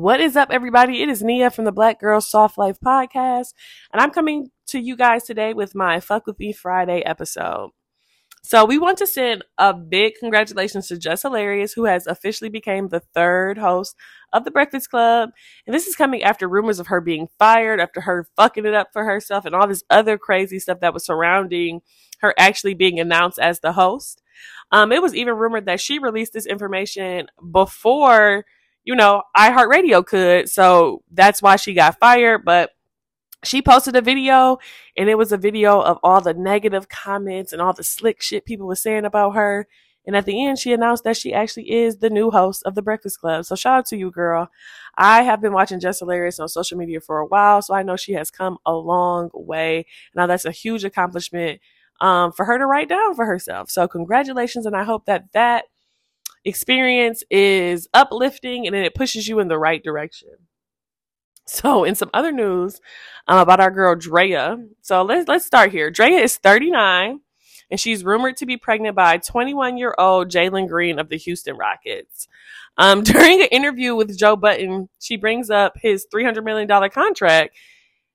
What is up, everybody? It is Nia from the Black Girl Soft Life podcast, and I'm coming to you guys today with my Fuck With Me Friday episode. So we want to send a big congratulations to Jess Hilarious, who has officially became the third host of the Breakfast Club. And this is coming after rumors of her being fired, after her fucking it up for herself, and all this other crazy stuff that was surrounding her actually being announced as the host. Um, it was even rumored that she released this information before you know, iHeartRadio could. So that's why she got fired. But she posted a video and it was a video of all the negative comments and all the slick shit people were saying about her. And at the end, she announced that she actually is the new host of the Breakfast Club. So shout out to you, girl. I have been watching Jess Hilarious on social media for a while, so I know she has come a long way. Now that's a huge accomplishment um, for her to write down for herself. So congratulations, and I hope that that experience is uplifting and then it pushes you in the right direction. So, in some other news um, about our girl Draya, so let's let's start here. Draya is 39, and she's rumored to be pregnant by 21 year old Jalen Green of the Houston Rockets. Um, during an interview with Joe Budden, she brings up his 300 million dollar contract.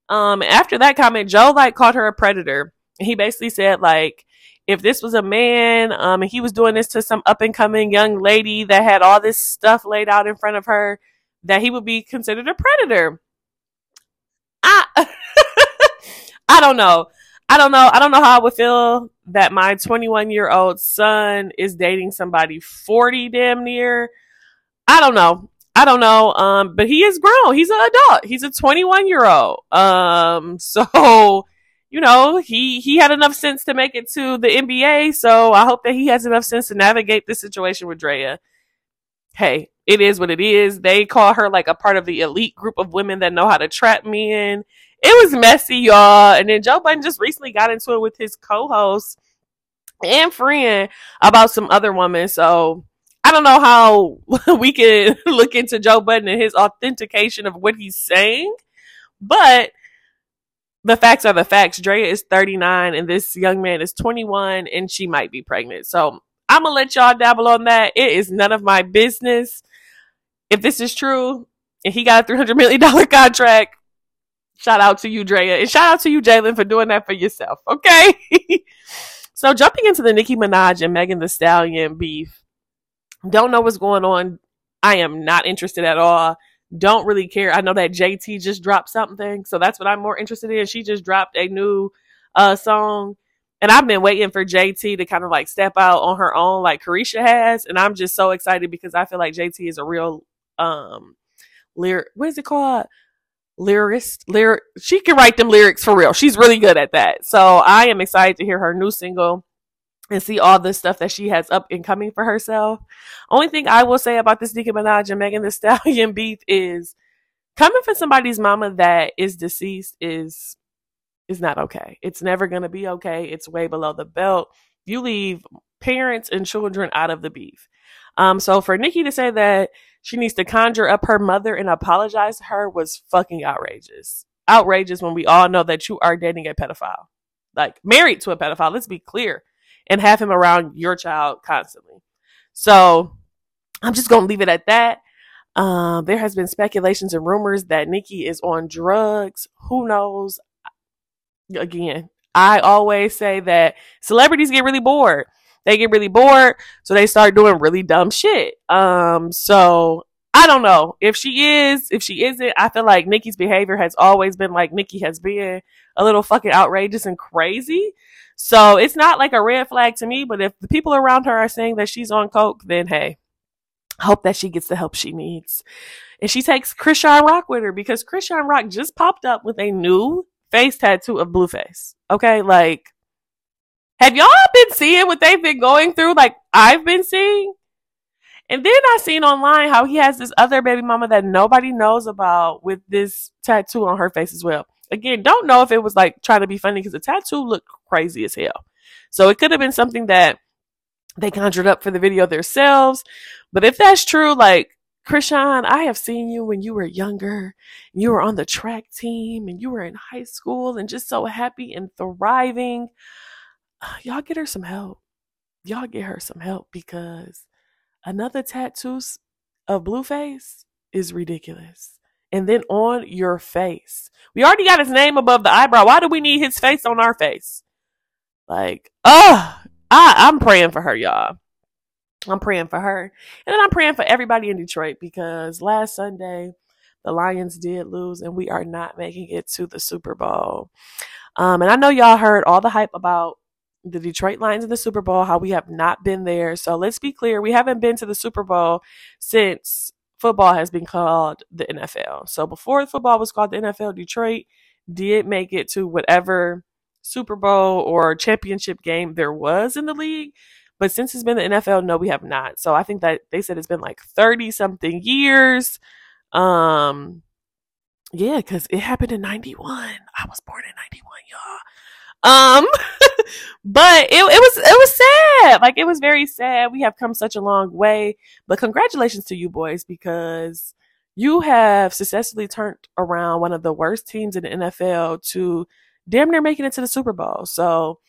Um, after that comment, Joe like called her a predator. He basically said like if this was a man, um, and he was doing this to some up and coming young lady that had all this stuff laid out in front of her, that he would be considered a predator. I, I don't know. I don't know. I don't know how I would feel that my 21 year old son is dating somebody 40 damn near. I don't know. I don't know. Um, but he is grown. He's an adult. He's a 21 year old. Um, so you know, he he had enough sense to make it to the NBA. So I hope that he has enough sense to navigate this situation with Draya. Hey, it is what it is. They call her like a part of the elite group of women that know how to trap men. It was messy, y'all. And then Joe Budden just recently got into it with his co-host and friend about some other woman. So I don't know how we can look into Joe Budden and his authentication of what he's saying, but the facts are the facts. Draya is 39 and this young man is 21 and she might be pregnant. So I'm going to let y'all dabble on that. It is none of my business. If this is true and he got a $300 million contract, shout out to you, Draya. And shout out to you, Jalen, for doing that for yourself. Okay. so jumping into the Nicki Minaj and Megan Thee Stallion beef. Don't know what's going on. I am not interested at all don't really care. I know that JT just dropped something, so that's what I'm more interested in. She just dropped a new uh song, and I've been waiting for JT to kind of like step out on her own, like Caresha has, and I'm just so excited because I feel like JT is a real um lyric. What is it called? Lyricist, lyric. She can write them lyrics for real. She's really good at that. So I am excited to hear her new single and see all the stuff that she has up and coming for herself. Only thing I will say about this Nicki Minaj and Megan Thee Stallion beef is coming from somebody's mama that is deceased is is not okay. It's never gonna be okay. It's way below the belt. You leave parents and children out of the beef. Um, so for Nicki to say that she needs to conjure up her mother and apologize to her was fucking outrageous. Outrageous when we all know that you are dating a pedophile. Like married to a pedophile. Let's be clear and have him around your child constantly. So I'm just going to leave it at that. Um, there has been speculations and rumors that Nicki is on drugs. Who knows? Again, I always say that celebrities get really bored. They get really bored, so they start doing really dumb shit. Um, so I don't know if she is, if she isn't. I feel like Nicki's behavior has always been like Nikki has been a little fucking outrageous and crazy. So it's not like a red flag to me, but if the people around her are saying that she's on coke, then hey, hope that she gets the help she needs. And she takes Chrisean Rock with her because Chrisean Rock just popped up with a new face tattoo of Blueface. Okay, like have y'all been seeing what they've been going through like I've been seeing? And then I seen online how he has this other baby mama that nobody knows about with this tattoo on her face as well. Again, don't know if it was like trying to be funny because the tattoo looked crazy as hell. So it could have been something that they conjured up for the video themselves. But if that's true, like Chrisean, I have seen you when you were younger. You were on the track team and you were in high school and just so happy and thriving. Uh, y'all get her some help. Y'all get her some help because another tattoos of Blueface is ridiculous. And then on your face. We already got his name above the eyebrow. Why do we need his face on our face? Like, oh, I, I'm praying for her, y'all. I'm praying for her. And then I'm praying for everybody in Detroit because last Sunday, the Lions did lose and we are not making it to the Super Bowl. Um, and I know y'all heard all the hype about the Detroit Lions in the Super Bowl, how we have not been there. So let's be clear, we haven't been to the Super Bowl since football has been called the NFL. So before football was called the NFL, Detroit did make it to whatever Super Bowl or championship game there was in the league. But since it's been the NFL, no, we have not. So I think that they said it's been like 30 something years. Um, yeah, because it happened in 91. I was born in 91, y'all. Um, but it, it was, it was sad. Like it was very sad. We have come such a long way, but congratulations to you boys because you have successfully turned around one of the worst teams in the NFL to damn near making it to the Super Bowl. So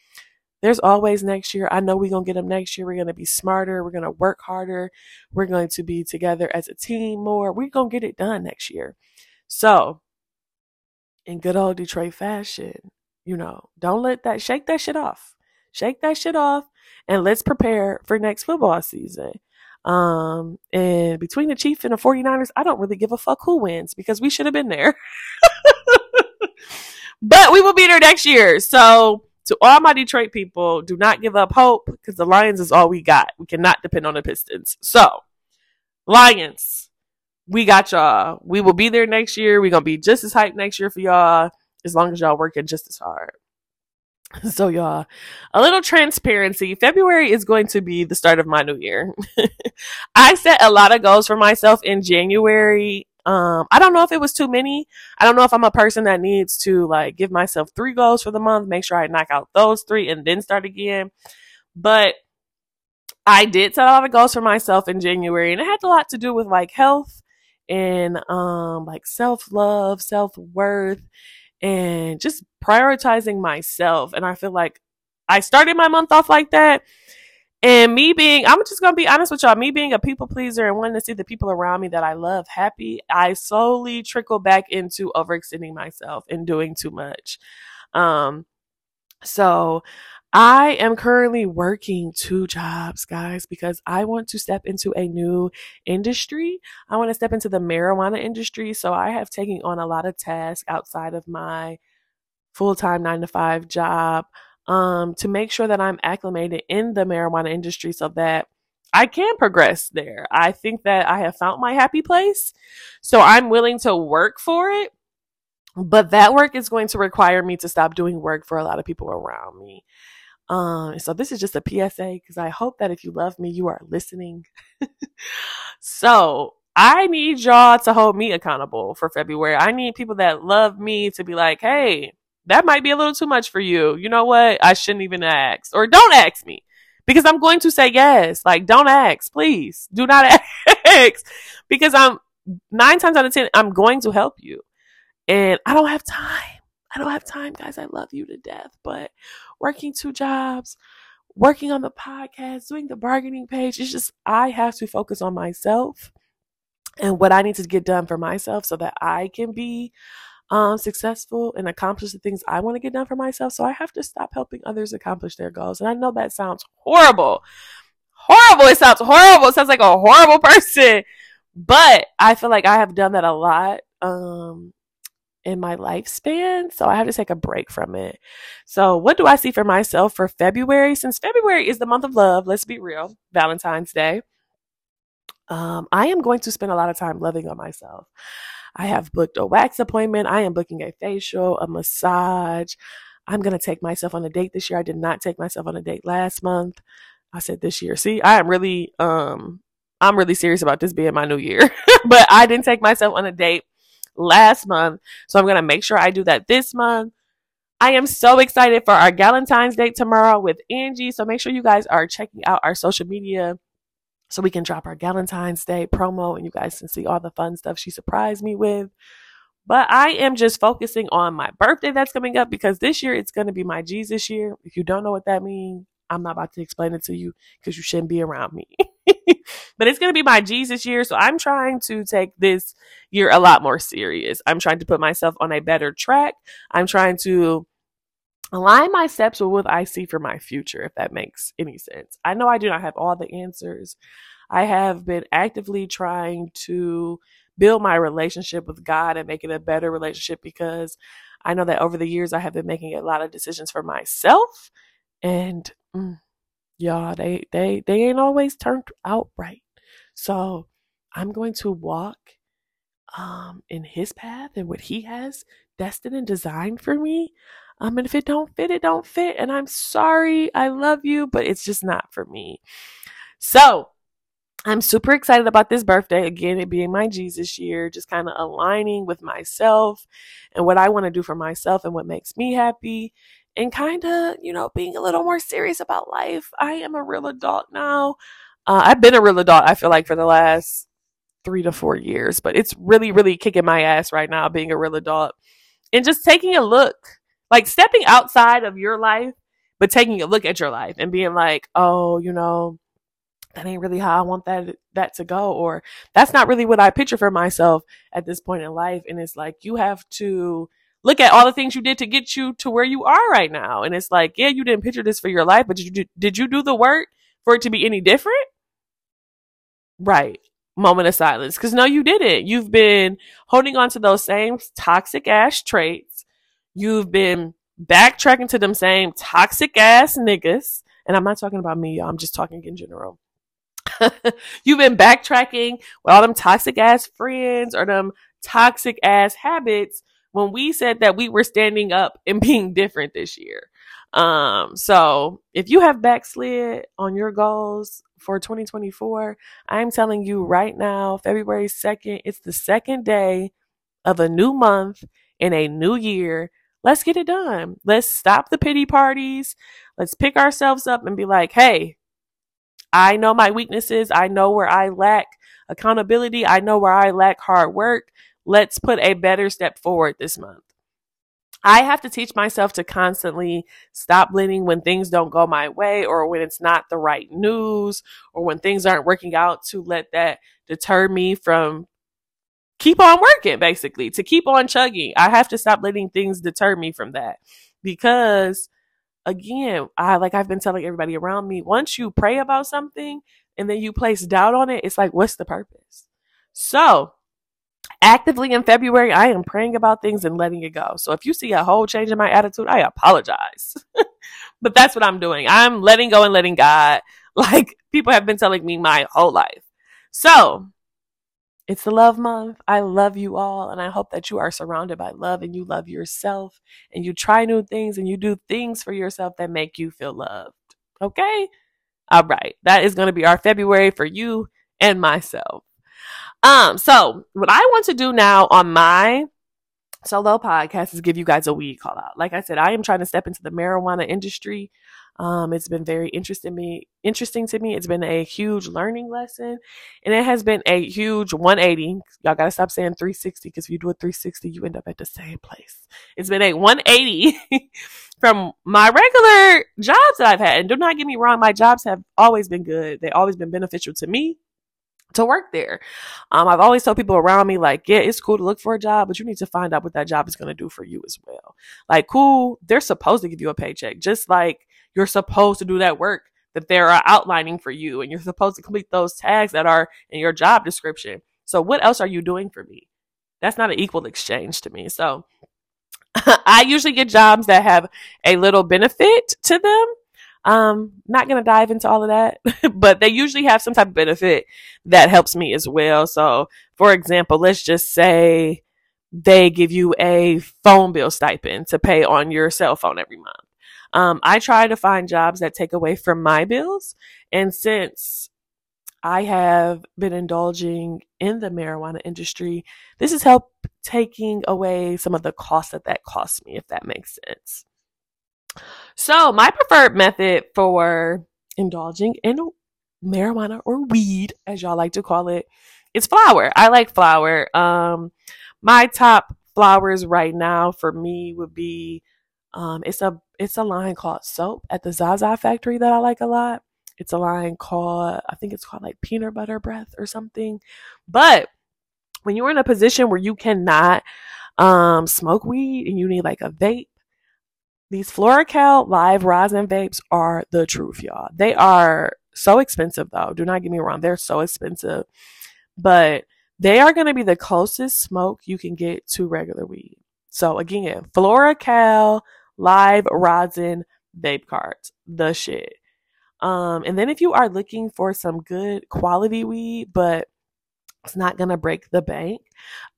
there's always next year. I know we're going to get them next year. We're going to be smarter. We're going to work harder. We're going to be together as a team more. We're going to get it done next year. So, in good old Detroit fashion, you know, don't let that shake that shit off. Shake that shit off and let's prepare for next football season. Um, and between the Chiefs and the 49ers, I don't really give a fuck who wins because we should have been there. but we will be there next year. So, to all my Detroit people, do not give up hope because the Lions is all we got. We cannot depend on the Pistons. So, Lions, we got y'all. We will be there next year. We're going to be just as hyped next year for y'all as long as y'all working just as hard. So, y'all, a little transparency. February is going to be the start of my new year. I set a lot of goals for myself in January. Um, I don't know if it was too many. I don't know if I'm a person that needs to like give myself three goals for the month, make sure I knock out those three and then start again. But I did set a lot of goals for myself in January, and it had a lot to do with like health and um like self love, self worth, and just prioritizing myself. And I feel like I started my month off like that. And me being, I'm just going to be honest with y'all, me being a people pleaser and wanting to see the people around me that I love happy, I slowly trickle back into overextending myself and doing too much. Um, so I am currently working two jobs, guys, because I want to step into a new industry. I want to step into the marijuana industry. So I have taken on a lot of tasks outside of my full time nine to five job um, to make sure that I'm acclimated in the marijuana industry so that I can progress there. I think that I have found my happy place. So I'm willing to work for it. But that work is going to require me to stop doing work for a lot of people around me. Um, so this is just a PSA because I hope that if you love me, you are listening. so I need y'all to hold me accountable for February. I need people that love me to be like, hey, that might be a little too much for you. You know what? I shouldn't even ask. Or don't ask me. Because I'm going to say yes. Like, don't ask, please. Do not ask. because I'm nine times out of ten, I'm going to help you. And I don't have time. I don't have time, guys. I love you to death, but working two jobs, working on the podcast, doing the bargaining page, it's just, I have to focus on myself and what I need to get done for myself so that I can be um, successful and accomplish the things I want to get done for myself. So I have to stop helping others accomplish their goals. And I know that sounds horrible. Horrible. It sounds horrible. It sounds like a horrible person. But I feel like I have done that a lot. Um, in my lifespan. So I have to take a break from it. So what do I see for myself for February? Since February is the month of love, let's be real, Valentine's Day. Um, I am going to spend a lot of time loving on myself. I have booked a wax appointment. I am booking a facial, a massage. I'm going to take myself on a date this year. I did not take myself on a date last month. I said this year. See, I am really, um, I'm really serious about this being my new year, but I didn't take myself on a date last month. So I'm going to make sure I do that this month. I am so excited for our Galentine's Day tomorrow with Angie. So make sure you guys are checking out our social media so we can drop our Galentine's Day promo and you guys can see all the fun stuff she surprised me with. But I am just focusing on my birthday that's coming up because this year it's going to be my Jesus year. If you don't know what that means, I'm not about to explain it to you because you shouldn't be around me. but it's going to be my Jesus year. So I'm trying to take this year a lot more serious. I'm trying to put myself on a better track. I'm trying to align my steps with what I see for my future, if that makes any sense. I know I do not have all the answers. I have been actively trying to build my relationship with God and make it a better relationship because I know that over the years I have been making a lot of decisions for myself and mm, y'all they they they ain't always turned out right. So I'm going to walk um in his path and what he has destined and designed for me. Um, and if it don't fit, it don't fit. And I'm sorry. I love you, but it's just not for me. So I'm super excited about this birthday. Again, it being my Jesus year, just kind of aligning with myself and what I want to do for myself and what makes me happy. And kind of, you know, being a little more serious about life. I am a real adult now. Uh, I've been a real adult, I feel like, for the last three to four years, but it's really, really kicking my ass right now being a real adult and just taking a look like stepping outside of your life, but taking a look at your life and being like, oh, you know, that ain't really how I want that that to go, or that's not really what I picture for myself at this point in life. And it's like you have to look at all the things you did to get you to where you are right now. And it's like, yeah, you didn't picture this for your life, but did you do, did you do the work for it to be any different? Right. Moment of silence. Because no, you didn't. You've been holding on to those same toxic ass traits You've been backtracking to them same toxic ass niggas. And I'm not talking about me, y'all. I'm just talking in general. You've been backtracking with all them toxic ass friends or them toxic ass habits when we said that we were standing up and being different this year. Um, so if you have backslid on your goals for 2024, I'm telling you right now, February 2nd, it's the second day of a new month in a new year let's get it done. Let's stop the pity parties. Let's pick ourselves up and be like, hey, I know my weaknesses. I know where I lack accountability. I know where I lack hard work. Let's put a better step forward this month. I have to teach myself to constantly stop bleeding when things don't go my way or when it's not the right news or when things aren't working out to let that deter me from keep on working basically to keep on chugging i have to stop letting things deter me from that because again i like i've been telling everybody around me once you pray about something and then you place doubt on it it's like what's the purpose so actively in february i am praying about things and letting it go so if you see a whole change in my attitude i apologize but that's what i'm doing i'm letting go and letting god like people have been telling me my whole life so it's the love month. I love you all, and I hope that you are surrounded by love and you love yourself and you try new things and you do things for yourself that make you feel loved. Okay? All right. That is going to be our February for you and myself. Um, so what I want to do now on my solo podcast is give you guys a weed call out. Like I said, I am trying to step into the marijuana industry. Um, it's been very interesting me interesting to me. It's been a huge learning lesson, and it has been a huge 180. Y'all gotta stop saying 360 because if you do a 360, you end up at the same place. It's been a 180 from my regular jobs that I've had. And do not get me wrong, my jobs have always been good. They've always been beneficial to me to work there. Um, I've always told people around me, like, yeah, it's cool to look for a job, but you need to find out what that job is going to do for you as well. Like, cool, they're supposed to give you a paycheck, just like you're supposed to do that work that they're outlining for you, and you're supposed to complete those tags that are in your job description. So, what else are you doing for me? That's not an equal exchange to me. So, I usually get jobs that have a little benefit to them um, not gonna dive into all of that, but they usually have some type of benefit that helps me as well. So, for example, let's just say they give you a phone bill stipend to pay on your cell phone every month. Um, I try to find jobs that take away from my bills, and since I have been indulging in the marijuana industry, this has helped taking away some of the cost that that costs me, if that makes sense. So, my preferred method for indulging in marijuana or weed, as y'all like to call it, is flower. I like flower. Um, my top flowers right now for me would be um, it's a it's a line called Soap at the Zaza factory that I like a lot. It's a line called, I think it's called like peanut butter breath or something. But when you're in a position where you cannot um, smoke weed and you need like a vape, these FloraCal live rosin vapes are the truth, y'all. They are so expensive though. Do not get me wrong. They're so expensive, but they are going to be the closest smoke you can get to regular weed. So again, FloraCal live rosin vape carts, the shit. Um, and then if you are looking for some good quality weed, but it's not going to break the bank,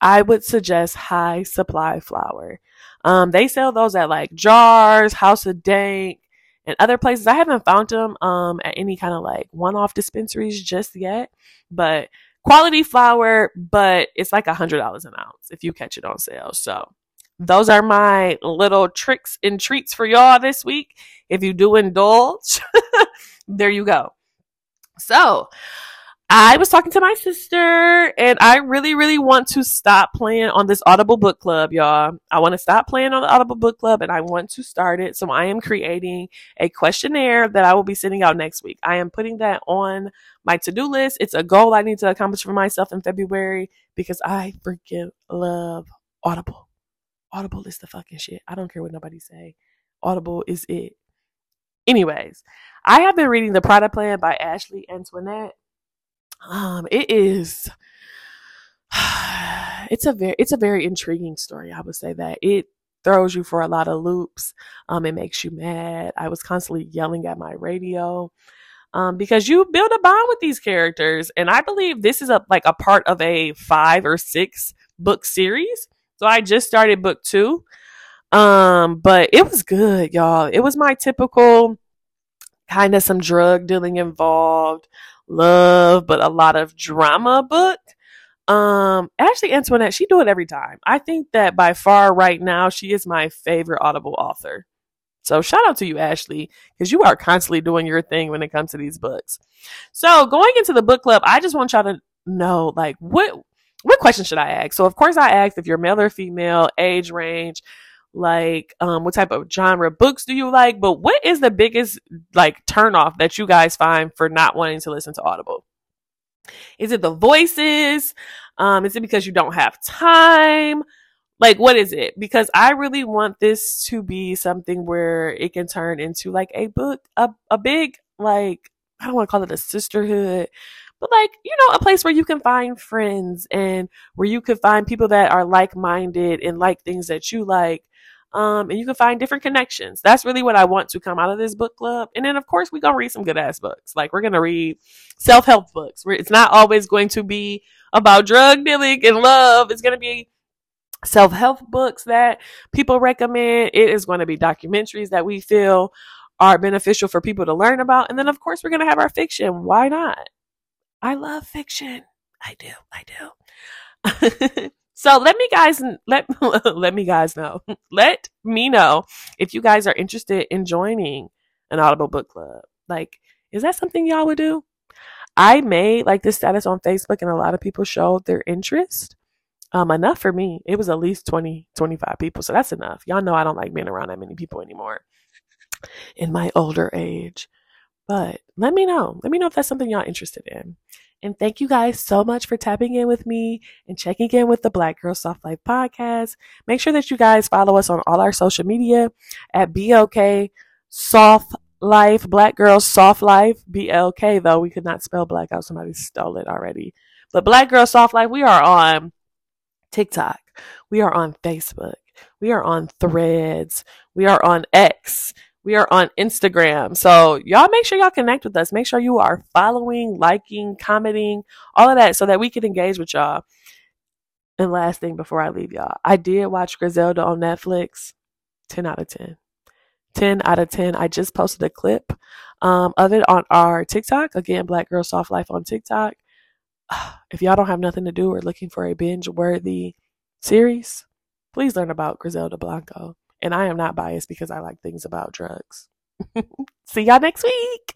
I would suggest High Supply Flower. Um, they sell those at like Jars, House of Dank, and other places. I haven't found them um, at any kind of like one off dispensaries just yet, but quality flower, but it's like a hundred dollars an ounce if you catch it on sale. So those are my little tricks and treats for y'all this week. If you do indulge, there you go. So, I was talking to my sister and I really, really want to stop playing on this Audible book club, y'all. I want to stop playing on the Audible book club and I want to start it. So I am creating a questionnaire that I will be sending out next week. I am putting that on my to-do list. It's a goal I need to accomplish for myself in February because I freaking love Audible. Audible is the fucking shit. I don't care what nobody say. Audible is it. Anyways, I have been reading The Prada Plan by Ashley Antoinette um, it is. It's a very it's a very intriguing story. I would say that it throws you for a lot of loops. Um, it makes you mad. I was constantly yelling at my radio. Um, because you build a bond with these characters, and I believe this is a like a part of a five or six book series. So I just started book two. Um, but it was good, y'all. It was my typical kind of some drug dealing involved, love, but a lot of drama book. Um, Ashley Antoinette, she do it every time. I think that by far right now, she is my favorite Audible author. So shout out to you, Ashley, because you are constantly doing your thing when it comes to these books. So going into the book club, I just want y'all to know, like, what what question should I ask? So of course I asked if you're male or female, age range, like um what type of genre books do you like? But what is the biggest like turn off that you guys find for not wanting to listen to audible? Is it the voices? Um is it because you don't have time? Like what is it? Because i really want this to be something where it can turn into like a book a, a big like i don't want to call it a sisterhood but like you know a place where you can find friends and where you can find people that are like-minded and like things that you like um, and you can find different connections. That's really what I want to come out of this book club. And then, of course, we're going to read some good ass books. Like, we're going to read self help books. It's not always going to be about drug dealing and love. It's going to be self help books that people recommend. It is going to be documentaries that we feel are beneficial for people to learn about. And then, of course, we're going to have our fiction. Why not? I love fiction. I do. I do. So let me guys let let me guys know. let me know if you guys are interested in joining an Audible book club. Like, is that something y'all would do? I made like this status on Facebook and a lot of people showed their interest. Um, enough for me. It was at least 20, 25 people. So that's enough. Y'all know I don't like being around that many people anymore in my older age. But let me know. Let me know if that's something y'all interested in. And thank you guys so much for tapping in with me and checking in with the Black Girl Soft Life podcast. Make sure that you guys follow us on all our social media at BLK Soft Life, Black Girl Soft Life, BLK, though we could not spell black out. Somebody stole it already. But Black Girl Soft Life, we are on TikTok. We are on Facebook. We are on Threads. We are on X. We are on Instagram. So y'all make sure y'all connect with us. Make sure you are following, liking, commenting, all of that so that we can engage with y'all. And last thing before I leave y'all, I did watch Griselda on Netflix. 10 out of 10. 10 out of 10. I just posted a clip um, of it on our TikTok. Again, Black Girl Soft Life on TikTok. If y'all don't have nothing to do or looking for a binge worthy series, please learn about Griselda Blanco. And I am not biased because I like things about drugs. See y'all next week.